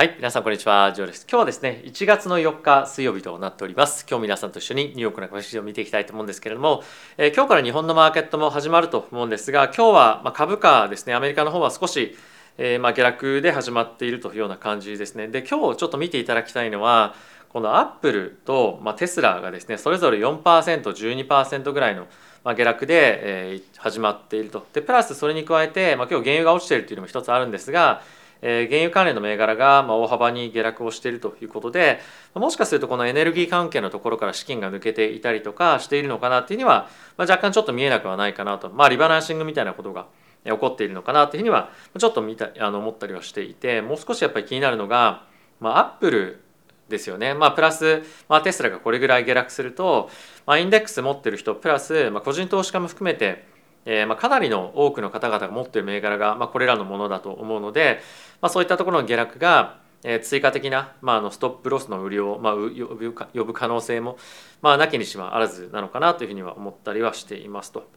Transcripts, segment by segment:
はい、皆さんこんにちは、ジョーです。今日はですね、1月の4日水曜日となっております。今日皆さんと一緒にニューヨークの株式市場を見ていきたいと思うんですけれども、えー、今日から日本のマーケットも始まると思うんですが、今日はま株価ですね、アメリカの方は少し、えー、ま下落で始まっているというような感じですね。で、今日ちょっと見ていただきたいのは、このアップルと、まテスラがですね、それぞれ4%、12%ぐらいのま下落で、え、始まっていると。で、プラスそれに加えて、ま、今日原油が落ちているというのも一つあるんですが、え原油関連の銘柄が大幅に下落をしているということでもしかするとこのエネルギー関係のところから資金が抜けていたりとかしているのかなっていうには、ま若干ちょっと見えなくはないかなと、まあ、リバランシングみたいなことが起こっているのかなというふうにはちょっと見たあの思ったりはしていてもう少しやっぱり気になるのが、まあ、アップルですよね、まあ、プラス、まあ、テスラがこれぐらい下落すると、まあ、インデックス持ってる人プラス、まあ、個人投資家も含めてえー、まあ、かなりの多くの方々が持っている銘柄が、まあ、これらのものだと思うので、まあ、そういったところの下落が、えー、追加的な、まあ、あのストップロスの売りを、まあ、呼ぶ呼ぶ可能性も、まあ、なきにしもあらずなのかなというふうには思ったりはしていますと。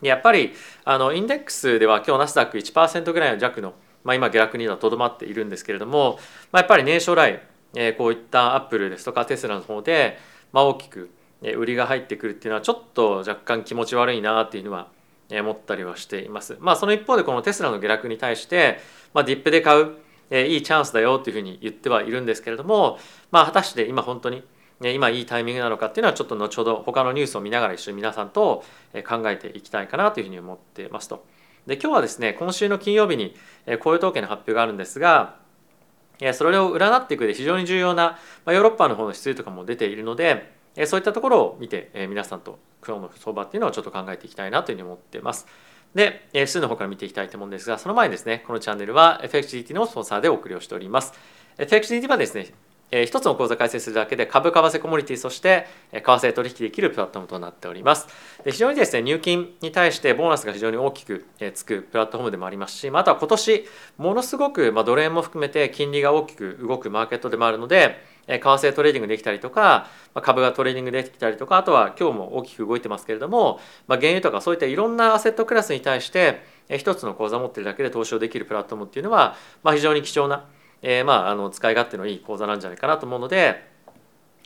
やっぱりあのインデックスでは今日ナスダック1%ぐらいの弱の、まあ、今下落にはとどまっているんですけれども、まあ、やっぱり年初来、えー、こういったアップルですとかテスラの方で、まあ、大きく売りが入ってくるっていうのはちょっと若干気持ち悪いなっていうのは思ったりはしています。まあその一方でこのテスラの下落に対して、まあ、ディップで買ういいチャンスだよっていうふうに言ってはいるんですけれども、まあ、果たして今本当に今いいタイミングなのかっていうのはちょっと後ほど他のニュースを見ながら一緒に皆さんと考えていきたいかなというふうに思ってますと。で今日はですね今週の金曜日に雇用統計の発表があるんですがそれを占っていくで非常に重要なまヨーロッパの方の指数とかも出ているのでそういったところを見て皆さんと今日の相場っていうのをちょっと考えていきたいなというふうに思っています。で、数の方から見ていきたいと思うんですが、その前にですね、このチャンネルは FXGT のスポンサーでお送りをしております。FXGT はですね、え一つの口座開設するだけで株為替コミュニティそして為替取引できるプラットフォームとなっておりますで非常にですね入金に対してボーナスが非常に大きくつくプラットフォームでもありますしあとは今年ものすごく、まあ、ドル円も含めて金利が大きく動くマーケットでもあるので為替トレーディングできたりとか株がトレーディングできたりとかあとは今日も大きく動いてますけれども、まあ、原油とかそういったいろんなアセットクラスに対して一つの口座持ってるだけで投資をできるプラットフォームっていうのは、まあ、非常に貴重なえー、まあ、あの使い勝手のいい口座なんじゃないかなと思うので、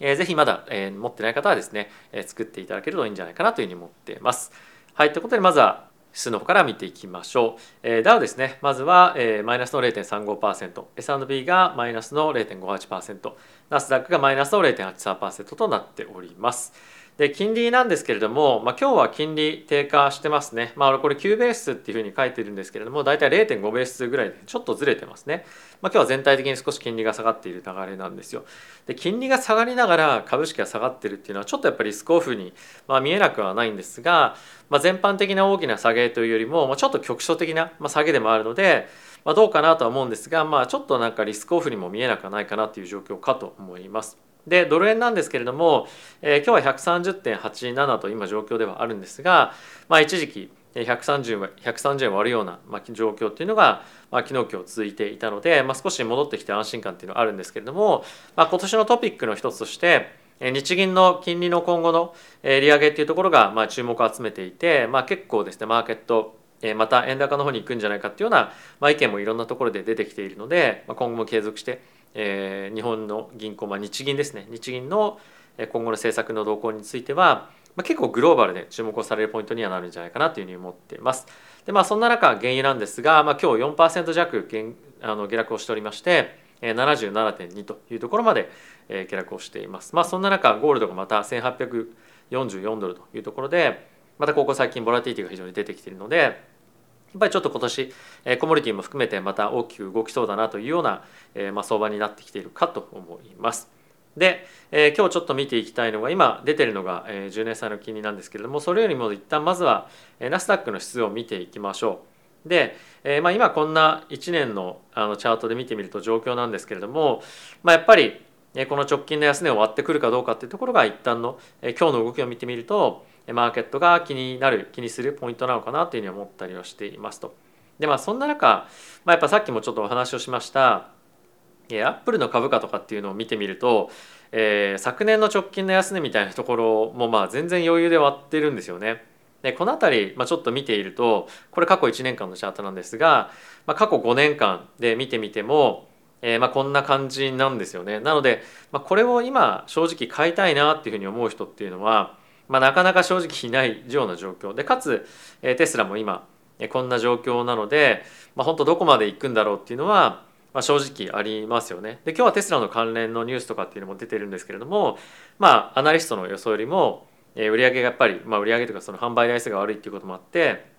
えー、ぜひまだ、えー、持ってない方はですね、えー、作っていただけるといいんじゃないかなというふうに思っています。はい、ということでまずは指数の方から見ていきましょう。えー、ダウですね、まずは、えー、マイナスの0.35%、S&P がマイナスの0.58%、ナスダックがマイナスの0.83%となっております。で金利なんですけれども、まあ、今日は金利低下してますね。まあ、これ9ベースっていうふうに書いてるんですけれども、大体0.5ベースぐらいでちょっとずれてますね。まあ、今日は全体的に少し金利が下がっている流れなんですよ。で金利が下がりながら株式が下がってるっていうのはちょっとやっぱりリスクオフに、まあ、見えなくはないんですが、まあ、全般的な大きな下げというよりも、まあ、ちょっと局所的な下げでもあるので、まあ、どうかなとは思うんですが、まあ、ちょっとなんかリスクオフにも見えなくはないかなという状況かと思います。でドル円なんですけれども、えー、今日は130.87と今状況ではあるんですが、まあ、一時期 130, 130円割るような、まあ、状況っていうのが、まあ、昨日今日続いていたので、まあ、少し戻ってきて安心感っていうのはあるんですけれども、まあ、今年のトピックの一つとして日銀の金利の今後の利上げっていうところがまあ注目を集めていて、まあ、結構ですねマーケットまた円高の方に行くんじゃないかっていうような、まあ、意見もいろんなところで出てきているので、まあ、今後も継続してえー、日本の銀行、まあ、日銀ですね日銀の今後の政策の動向については、まあ、結構グローバルで注目をされるポイントにはなるんじゃないかなというふうに思っています。でまあそんな中原油なんですが、まあ、今日4%弱減あの下落をしておりまして77.2というところまで下落をしています。まあ、そんな中ゴールドがまた1844ドルというところでまたここ最近ボラティティが非常に出てきているのでっぱりちょっと今年コモディティも含めてまた大きく動きそうだなというような、えま相場になってきているかと思います。で、え今日ちょっと見ていきたいのが今出てるのが、え10年債の金利なんですけれどもそれよりも一旦まずは、えナスダックの指数を見ていきましょう。で、えまあ、今こんな1年のあのチャートで見てみると状況なんですけれども、まあ、やっぱりこの直近の安値を割ってくるかどうかっていうところが一旦の今日の動きを見てみるとマーケットが気になる気にするポイントなのかなというふうに思ったりはしていますと。でまあそんな中、まあ、やっぱさっきもちょっとお話をしましたアップルの株価とかっていうのを見てみると、えー、昨年の直近の安値みたいなところもまあ全然余裕で割ってるんですよね。でこの辺り、まあ、ちょっと見ているとこれ過去1年間のチャートなんですが、まあ、過去5年間で見てみてもえー、まあ、こんな感じなんですよね。なので、まあ、これを今正直買いたいなっていうふうに思う人っていうのは、まあ、なかなか正直いないような状況でかつ、えー、テスラも今、えー、こんな状況なので、まあ、本当どこまで行くんだろうっていうのは、まあ、正直ありますよね。で今日はテスラの関連のニュースとかっていうのも出てるんですけれどもまあアナリストの予想よりも、えー、売上がやっぱり、まあ、売上というかその販売台数が悪いっていうこともあって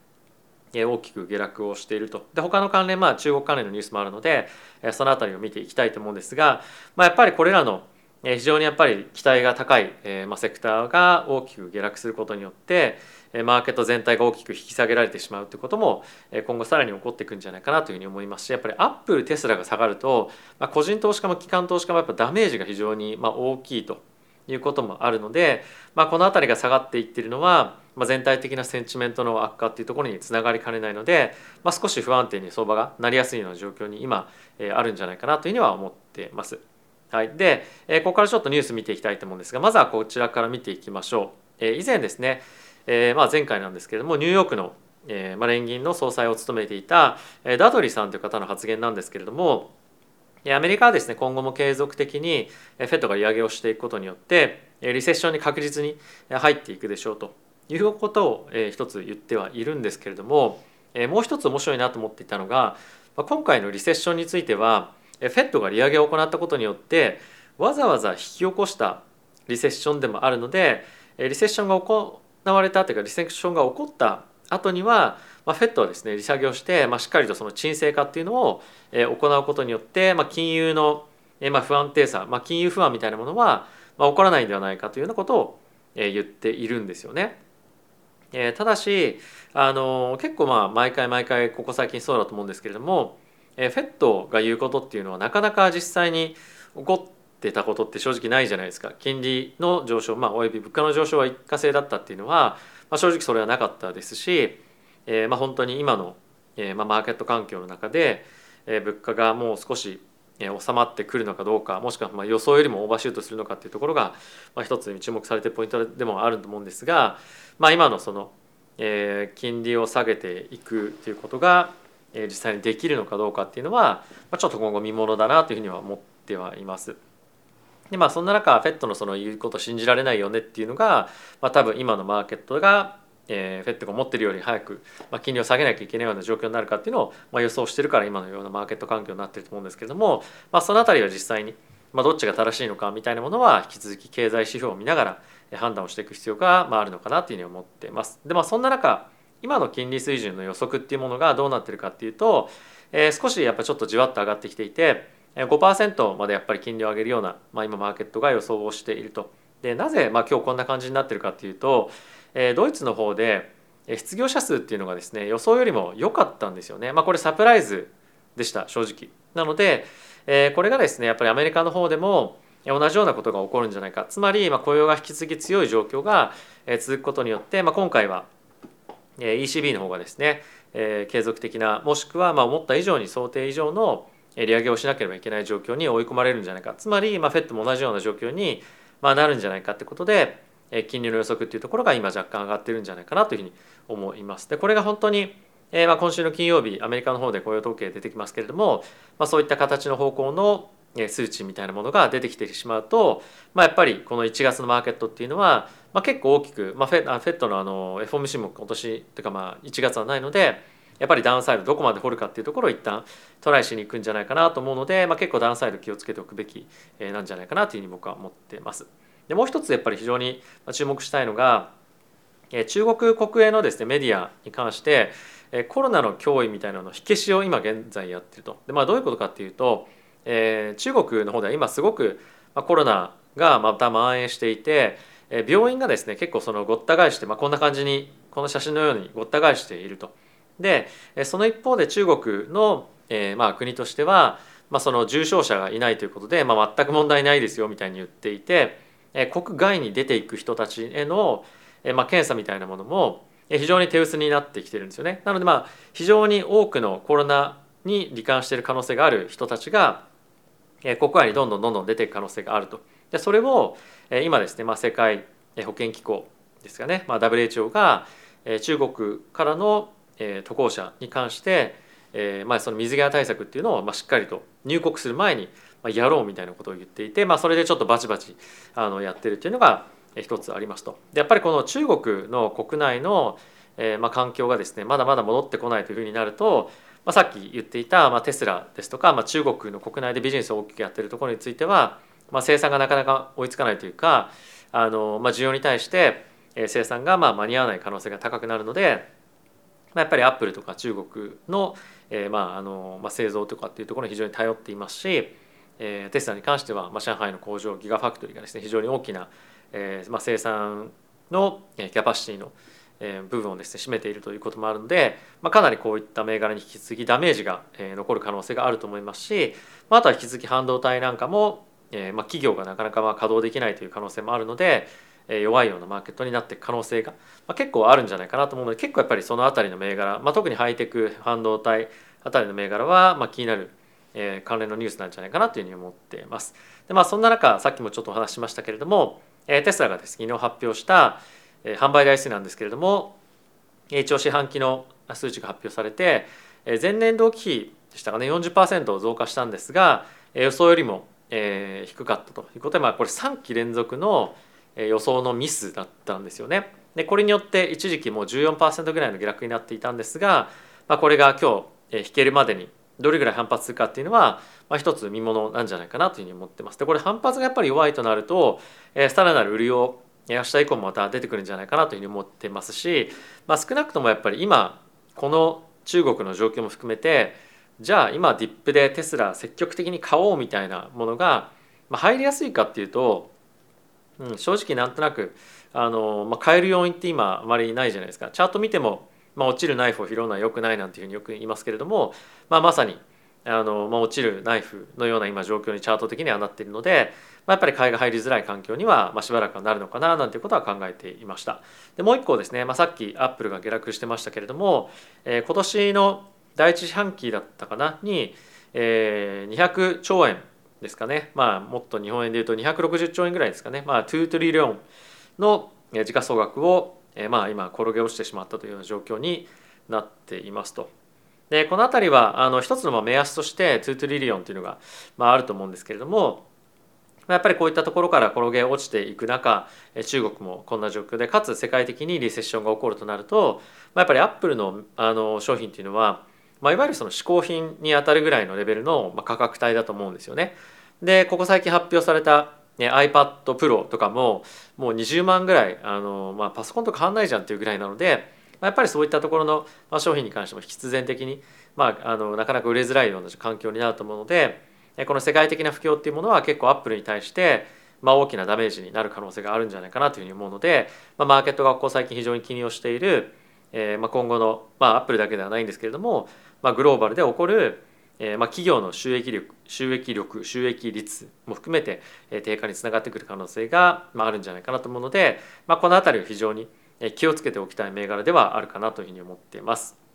大きく下落をしているとで他の関連まあ中国関連のニュースもあるのでその辺りを見ていきたいと思うんですが、まあ、やっぱりこれらの非常にやっぱり期待が高い、えま、セクターが大きく下落することによってマーケット全体が大きく引き下げられてしまうということも今後さらに起こっていくんじゃないかなというふうに思いますしやっぱりアップルテスラが下がると、ま、個人投資家も機関投資家もやっぱダメージが非常にま大きいということもあるので、まあ、この辺りが下がっていってるのは、ま、全体的なセンチメントの悪化っていうところにつながりかねないので、まあ、少し不安定に相場がなりやすいような状況に今、え、あるんじゃないかなというふうには思ってます。はい、で、えー、ここからちょっとニュース見ていきたいと思うんですがまずはこちらから見ていきましょう。えー、以前ですね、えーまあ、前回なんですけれどもニューヨークの、えーまあ、連銀の総裁を務めていた、えー、ダドリさんという方の発言なんですけれどもアメリカはですね今後も継続的に FED が利上げをしていくことによってリセッションに確実に入っていくでしょうということを一つ言ってはいるんですけれどももう一つ面白いなと思っていたのが今回のリセッションについては FED が利上げを行ったことによってわざわざ引き起こしたリセッションでもあるのでリセッションが行われたというかリセッションが起こった後には、まあ、フェットはですね利下げをして、まあ、しっかりとその沈静化っていうのを行うことによって、まあ、金融の不安定さ、まあ、金融不安みたいなものはまあ起こらないんではないかというようなことを言っているんですよね。ただしあの結構まあ毎回毎回ここ最近そうだと思うんですけれども、えフェットが言うことっていうのはなかなか実際に起こってたことって正直ないじゃないですか。金利の上昇、まあ、および物価の上昇は一過性だったっていうのは、まあ、正直それはなかったですし、えー、まあ本当に今の、えーまあ、マーケット環境の中で、えー、物価がもう少し収まってくるのかどうかもしくはまあ予想よりもオーバーシュートするのかっていうところが、まあ、一つ注目されてるポイントでもあると思うんですが、まあ、今のその、えー、金利を下げていくということが、実際にできるのかどうかっていうのは、ちょっと今後見ものだなというふうには思ってはいます。でまあそんな中フェットのその言うことを信じられないよねっていうのが、まあ、多分今のマーケットがえー、フェットが持ってるより早く、まあ、金利を下げなきゃいけないような状況になるかっていうのを、まあ、予想してるから今のようなマーケット環境になってると思うんですけれども、まあ、その辺りは実際に、まあ、どっちが正しいのかみたいなものは引き続き経済指標を見ながら判断をしていく必要が、まあ、あるのかなというふうに思ってます。でまあそんな中今の金利水準の予測っていうものがどうなってるかっていうと、えー、少しやっぱちょっとじわっと上がってきていて5%までやっぱり金利を上げるような、まあ、今マーケットが予想をしていると。でなぜ、まあ、今日こんな感じになってるかっていうと、えー、ドイツの方で失業者数っていうのがですね予想よりも良かったんですよね。まあ、これサプライズでした正直。なので、えー、これがですねやっぱりアメリカの方でも同じようなことが起こるんじゃないかつまり、まあ、雇用が引き続き強い状況が続くことによって、まあ、今回は ECB の方がですね、え、継続的なもしくはま思った以上に想定以上の利上げをしなければいけない状況に追い込まれるんじゃないかつまり、まあ、FED も同じような状況に、ま、なるんじゃないかってことで金利の予測っていうところが今若干上がってるんじゃないかなというふうに思います。でこれが本当にえ、ま今週の金曜日アメリカの方で雇用統計出てきますけれども、まあ、そういった形の方向の数値みたいなものが出てきてしまうと、まあ、やっぱりこの1月のマーケットっていうのは、まあ、結構大きく、まあ、フェあフェットのあの FOMC も今年というかまあ1月はないのでやっぱりダウンサイドどこまで掘るかっていうところを一旦トライしに行くんじゃないかなと思うので、まあ、結構ダウンサイド気をつけておくべきなんじゃないかなというふうに僕は思ってます。でもう一つやっぱり非常に注目したいのが中国国営のですねメディアに関してコロナの脅威みたいなのの火消しを今現在やってると。でまあどういうことかっていうと、えー、中国の方では今すごくコロナがまた蔓延していて病院がですね結構そのごった返して、まあ、こんな感じにこの写真のようにごった返していると。でその一方で中国の、えー、まあ国としては、まあ、その重症者がいないということで、まあ、全く問題ないですよみたいに言っていて国外に出ていく人たちへの、まあ、検査みたいなものも非常に手薄になってきてるんですよね。なのでまあ非常に多くのコロナに罹患している可能性がある人たちが国外にどんどんどんどん出ていく可能性があると。でそれを今ですね、まあ、世界保健機構ですかね、まあ、WHO が中国からの渡航者に関して、まあその水際対策っていうのをまあしっかりと入国する前にやろうみたいなことを言っていて、まあ、それでちょっとバチバチあのやってるっていうのが一つありますと。でやっぱりこの中国の国内の、えーまあ、環境がですねまだまだ戻ってこないというふうになると、まあ、さっき言っていた、まあ、テスラですとか、まあ、中国の国内でビジネスを大きくやってるところについては、まあ、生産がなかなか追いつかないというかあの、まあ、需要に対して生産がまあ間に合わない可能性が高くなるので、まあ、やっぱりアップルとか中国の,、えーまああのまあ、製造とかっていうところに非常に頼っていますし、えー、テスラに関しては、まあ、上海の工場ギガファクトリーがですね非常に大きな、えーまあ、生産のキャパシティの部分をですね占めているということもあるので、まあ、かなりこういった銘柄に引き続きダメージが残る可能性があると思いますし、まあ、あとは引き続き半導体なんかも、えまあ、企業がなかなかまあ稼働できないという可能性もあるので弱いようなマーケットになっていく可能性がま結構あるんじゃないかなと思うので結構やっぱりその辺りの銘柄、まあ、特にハイテク半導体あたりの銘柄はまあ気になるえ関連のニュースなんじゃないかなというふうに思っています。でまあそんな中さっきもちょっとお話ししましたけれどもテスラがですね昨日発表した販売台数なんですけれども一応四半期の数値が発表されて前年同期比でしたかね40%増加したんですが予想よりも低かったということで、まあ、これ3期連続の予想のミスだったんですよね。でこれによって一時期もう14%ぐらいの下落になっていたんですが、まあ、これが今日引けるまでにどれぐらい反発するかっていうのは、まあ、一つ見ものなんじゃないかなというふうに思ってます。でこれ反発がやっぱり弱いとなると、え、さらなる売りを明日以降もまた出てくるんじゃないかなというふうに思ってますし、まあ、少なくともやっぱり今この中国の状況も含めてじゃあ今ディップでテスラ積極的に買おうみたいなものが、入りやすいかっていうと、うん、正直なんとなくあの、まあ、買える要因って今あまりないじゃないですか。チャート見てもまあ、落ちるナイフを拾うのは良くないなんていうふうによく言いますけれども、まあ、まさにあの、まあ、落ちるナイフのような今状況にチャート的にはなっているので、まあ、やっぱり買いが入りづらい環境には、まあ、しばらくはなるのかななんていうことは考えていました。でもう一個ですね、まあ、さっきアップルが下落してましたけれども、えー、今年の第一四半期だったかなに、えー、200兆円ですかね、まあ、もっと日本円でいうと260兆円ぐらいですかね、まあ、2トリリオンの時価総額をえまあ今転げ落ちてしまったというような状況になっていますと。でこの辺りはあの一つの目安として2トリリオンというのが、まあ、あると思うんですけれどもやっぱりこういったところから転げ落ちていく中中国もこんな状況でかつ世界的にリセッションが起こるとなると、ま、やっぱりアップルのあの商品というのは、まあ、いわゆるその嗜好品にあたるぐらいのレベルの価格帯だと思うんですよね。でここ最近発表されたね、iPad Pro とかももう20万ぐらいあの、まあ、パソコンと変わないじゃんっていうぐらいなので、ま、やっぱりそういったところの、ま、商品に関しても必然的に、まあ、あのなかなか売れづらいような環境になると思うのでこの世界的な不況っていうものは結構アップルに対して、まあ、大きなダメージになる可能性があるんじゃないかなというふうに思うので、まあ、マーケットがここ最近非常に気にをしている、えーまあ、今後の、まあ、アップルだけではないんですけれども、まあ、グローバルで起こるえーまあ、企業の収益力収益力収益率も含めて、低下につながってくる可能性が、まあ、あるんじゃないかなと思うので、まあ、この辺りを非常に気をつけておきたい銘柄ではあるかなというふうに思っています。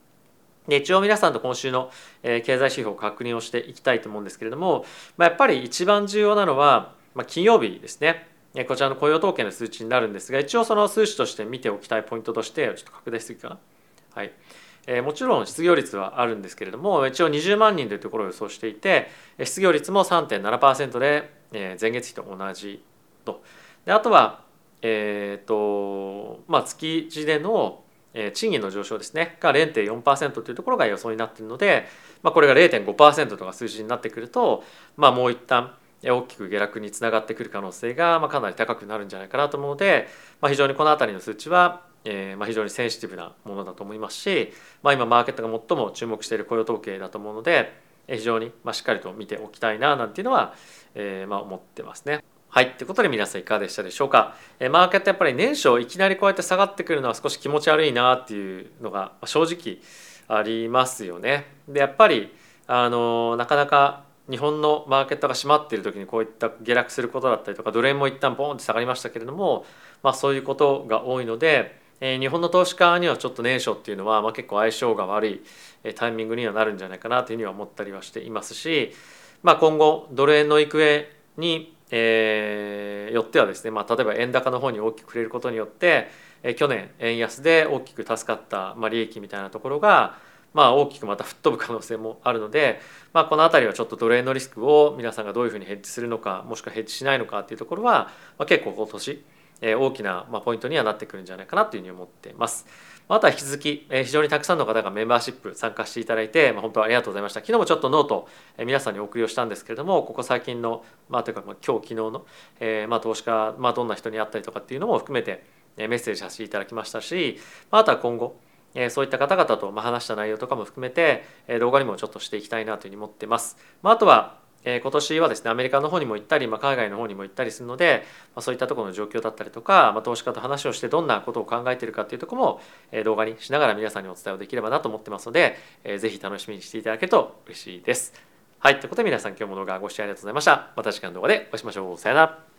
で一応皆さんと今週の経済指標を確認をしていきたいと思うんですけれども、まあ、やっぱり一番重要なのは、まあ、金曜日ですね。こちらの雇用統計の数値になるんですが一応その数値として見ておきたいポイントとしてちょっと拡大しすぎかな？はい。えー、もちろん失業率はあるんですけれども一応20万人というところを予想していて失業率も3.7%で、え、前月比と同じと。であとは、えーとまあ、月次での賃金の上昇ですねが0.4%というところが予想になっているので、まあ、これが0.5%とか数字になってくると、まあ、もう一旦大きく下落につながってくる可能性がかなり高くなるんじゃないかなと思うので、まあ、非常にこの辺りの数値はえま、非常にセンシティブなものだと思いますし、まあ、今マーケットが最も注目している雇用統計だと思うので非常にましっかりと見ておきたいななんていうのは、え、ま思ってますね。はい。ということで皆さんいかがでしたでしょうか？え、マーケットやっぱり年初いきなりこうやって下がってくるのは少し気持ち悪いなっていうのが正直ありますよね。でやっぱりあのなかなか日本のマーケットが閉まっている時にこういった下落することだったりとかドル円も一旦ボーンって下がりましたけれども、まあ、そういうことが多いのでえ、日本の投資家にはちょっと年初っていうのは、まあ、結構相性が悪いタイミングにはなるんじゃないかなというふうには思ったりはしていますし、まあ、今後ドル円の行方に、えー、よってはですね、まあ、例えば円高の方に大きく振れることによって、えー、去年円安で大きく助かった、まあ、利益みたいなところが、まあ、大きくまた吹っ飛ぶ可能性もあるので、まあ、この辺りはちょっとドル円のリスクを皆さんがどういうふうにヘッジするのかもしくはヘッジしないのかっていうところは、まあ、結構今年え大きなまポイントにはなってくるんじゃないかなというふうに思ってます。あとは引き続き非常にたくさんの方がメンバーシップ参加していただいてまあ本当ありがとうございました昨日もちょっとノート皆さんにお送りをしたんですけれどもここ最近のまあというかまあ今日昨日の、えー、まあ投資家、まあ、どんな人に会ったりとかっていうのも含めてメッセージさせていただきましたしまああとは今後えそういった方々と話した内容とかも含めて動画にもちょっとしていきたいなというふうに思ってます。まああとはえ今年はですねアメリカの方にも行ったり、まあ、海外の方にも行ったりするので、まあ、そういったところの状況だったりとか、まあ、投資家と話をしてどんなことを考えているかっていうところも、え動画にしながら皆さんにお伝えをできればなと思ってますので、えー、ぜひ楽しみにしていただけると嬉しいです。はいということで皆さん今日も動画ご視聴ありがとうございました。また次回の動画でお会いしましょう。さよなら。